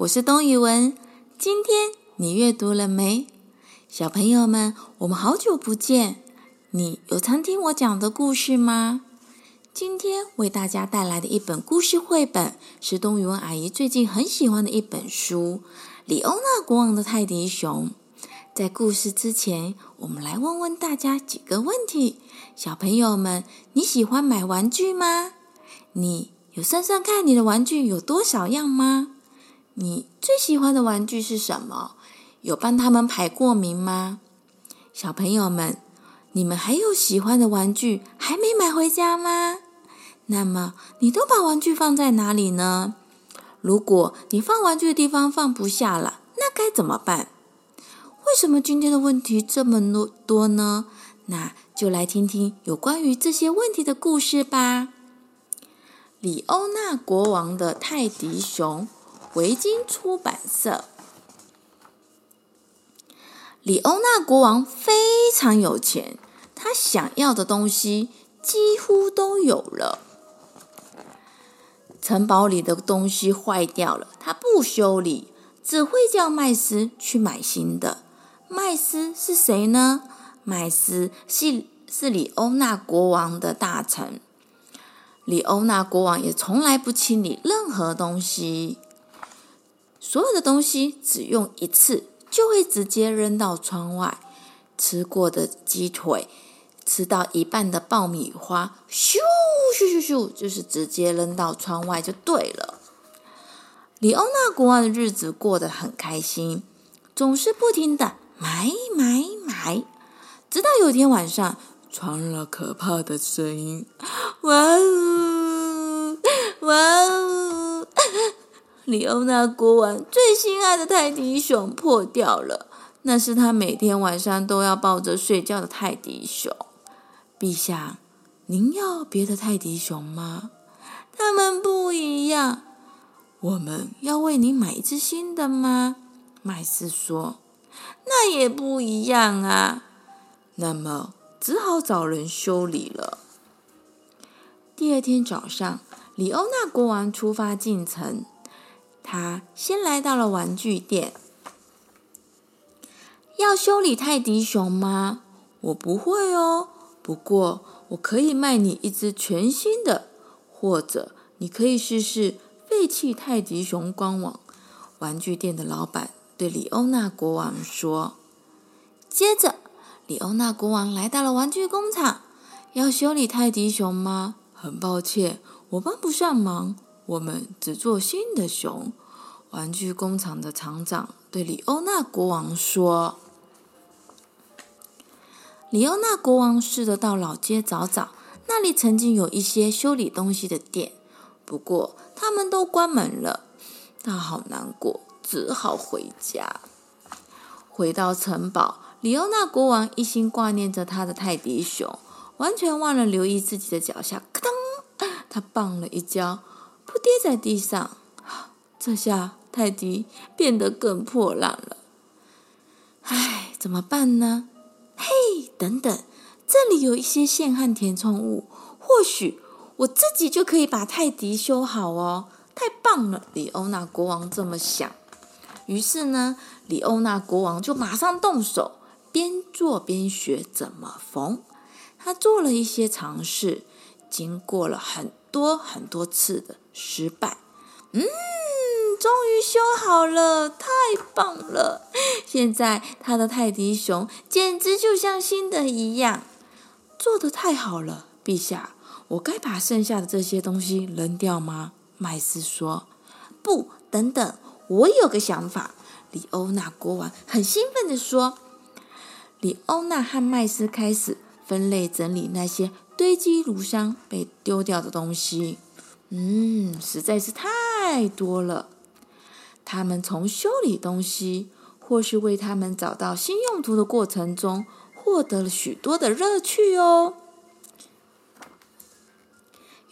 我是东雨文。今天你阅读了没？小朋友们，我们好久不见。你有常听我讲的故事吗？今天为大家带来的一本故事绘本，是东雨文阿姨最近很喜欢的一本书《李欧那国王的泰迪熊》。在故事之前，我们来问问大家几个问题：小朋友们，你喜欢买玩具吗？你有算算看你的玩具有多少样吗？你最喜欢的玩具是什么？有帮他们排过名吗？小朋友们，你们还有喜欢的玩具还没买回家吗？那么你都把玩具放在哪里呢？如果你放玩具的地方放不下了，那该怎么办？为什么今天的问题这么多多呢？那就来听听有关于这些问题的故事吧。李欧那国王的泰迪熊。维京出版社。李欧那国王非常有钱，他想要的东西几乎都有了。城堡里的东西坏掉了，他不修理，只会叫麦斯去买新的。麦斯是谁呢？麦斯是是李欧那国王的大臣。李欧那国王也从来不清理任何东西。所有的东西只用一次，就会直接扔到窗外。吃过的鸡腿，吃到一半的爆米花，咻咻咻咻，就是直接扔到窗外就对了。李欧娜国王的日子过得很开心，总是不停的买买买，直到有天晚上传了可怕的声音，哇哦，哇哦！李欧娜国王最心爱的泰迪熊破掉了，那是他每天晚上都要抱着睡觉的泰迪熊。陛下，您要别的泰迪熊吗？他们不一样。我们要为您买一只新的吗？麦斯说。那也不一样啊。那么只好找人修理了。第二天早上，李欧娜国王出发进城。他先来到了玩具店，要修理泰迪熊吗？我不会哦，不过我可以卖你一只全新的，或者你可以试试废弃泰迪熊官网。玩具店的老板对李欧娜国王说。接着，李欧娜国王来到了玩具工厂，要修理泰迪熊吗？很抱歉，我帮不上忙。我们只做新的熊。玩具工厂的厂长对李欧那国王说：“李欧那国王试着到老街找找，那里曾经有一些修理东西的店，不过他们都关门了。他好难过，只好回家。回到城堡，李欧那国王一心挂念着他的泰迪熊，完全忘了留意自己的脚下。咔当，他绊了一跤。”扑跌在地上，这下泰迪变得更破烂了。唉，怎么办呢？嘿，等等，这里有一些线和填充物，或许我自己就可以把泰迪修好哦！太棒了，李欧娜国王这么想。于是呢，李欧娜国王就马上动手，边做边学怎么缝。他做了一些尝试，经过了很多很多次的失败，嗯，终于修好了，太棒了！现在他的泰迪熊简直就像新的一样，做得太好了，陛下，我该把剩下的这些东西扔掉吗？麦斯说：“不，等等，我有个想法。”李欧娜国王很兴奋地说。李欧娜和麦斯开始分类整理那些。堆积如山被丢掉的东西，嗯，实在是太多了。他们从修理东西，或是为他们找到新用途的过程中，获得了许多的乐趣哦。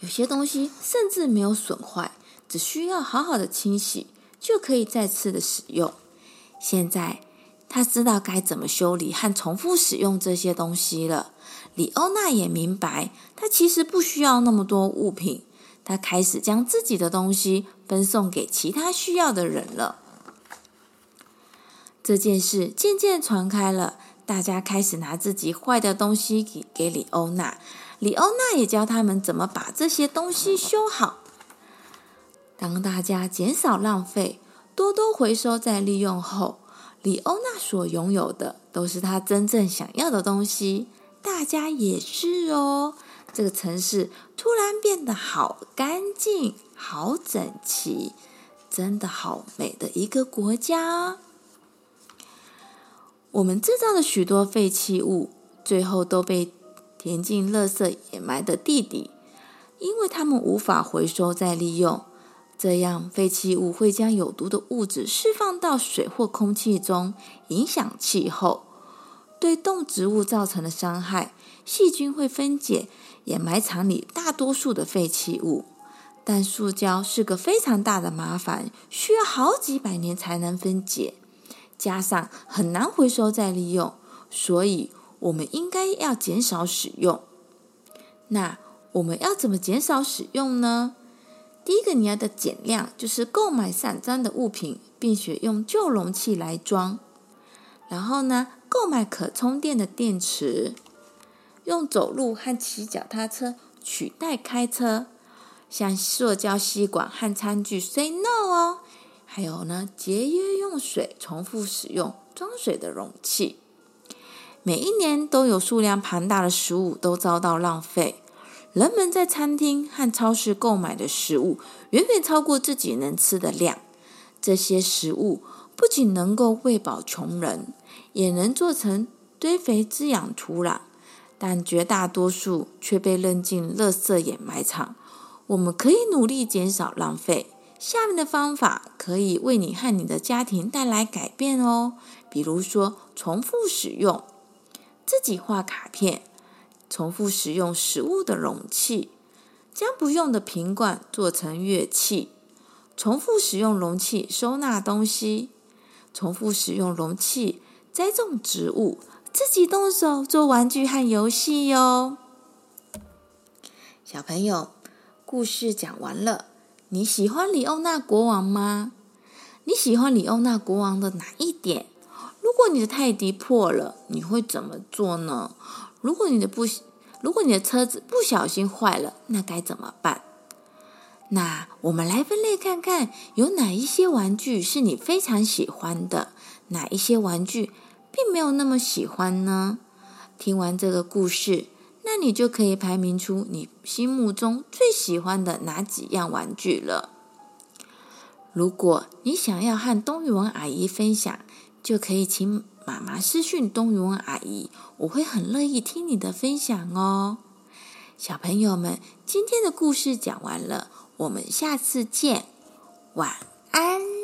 有些东西甚至没有损坏，只需要好好的清洗，就可以再次的使用。现在他知道该怎么修理和重复使用这些东西了。李欧娜也明白，他其实不需要那么多物品，他开始将自己的东西分送给其他需要的人了。这件事渐渐传开了，大家开始拿自己坏的东西给给李欧娜，李欧娜也教他们怎么把这些东西修好。当大家减少浪费，多多回收再利用后，李欧娜所拥有的都是她真正想要的东西，大家也是哦。这个城市突然变得好干净、好整齐，真的好美的一个国家。我们制造的许多废弃物，最后都被填进垃圾掩埋的地底，因为它们无法回收再利用。这样，废弃物会将有毒的物质释放到水或空气中，影响气候，对动植物造成的伤害。细菌会分解掩埋场里大多数的废弃物，但塑胶是个非常大的麻烦，需要好几百年才能分解。加上很难回收再利用，所以我们应该要减少使用。那我们要怎么减少使用呢？第一个你要的减量就是购买散装的物品，并且用旧容器来装。然后呢，购买可充电的电池，用走路和骑脚踏车取代开车。像塑胶吸管和餐具，say no 哦。还有呢，节约用水，重复使用装水的容器。每一年都有数量庞大的食物都遭到浪费。人们在餐厅和超市购买的食物远远超过自己能吃的量。这些食物不仅能够喂饱穷人，也能做成堆肥滋养土壤，但绝大多数却被扔进垃圾掩埋场。我们可以努力减少浪费。下面的方法可以为你和你的家庭带来改变哦。比如说，重复使用，自己画卡片，重复使用食物的容器，将不用的瓶罐做成乐器，重复使用容器收纳东西，重复使用容器栽种植物，自己动手做玩具和游戏哟。小朋友，故事讲完了。你喜欢李欧娜国王吗？你喜欢李欧娜国王的哪一点？如果你的泰迪破了，你会怎么做呢？如果你的不，如果你的车子不小心坏了，那该怎么办？那我们来分类看看，有哪一些玩具是你非常喜欢的，哪一些玩具并没有那么喜欢呢？听完这个故事。那你就可以排名出你心目中最喜欢的哪几样玩具了。如果你想要和东雨文阿姨分享，就可以请妈妈私讯冬雨文阿姨，我会很乐意听你的分享哦。小朋友们，今天的故事讲完了，我们下次见，晚安。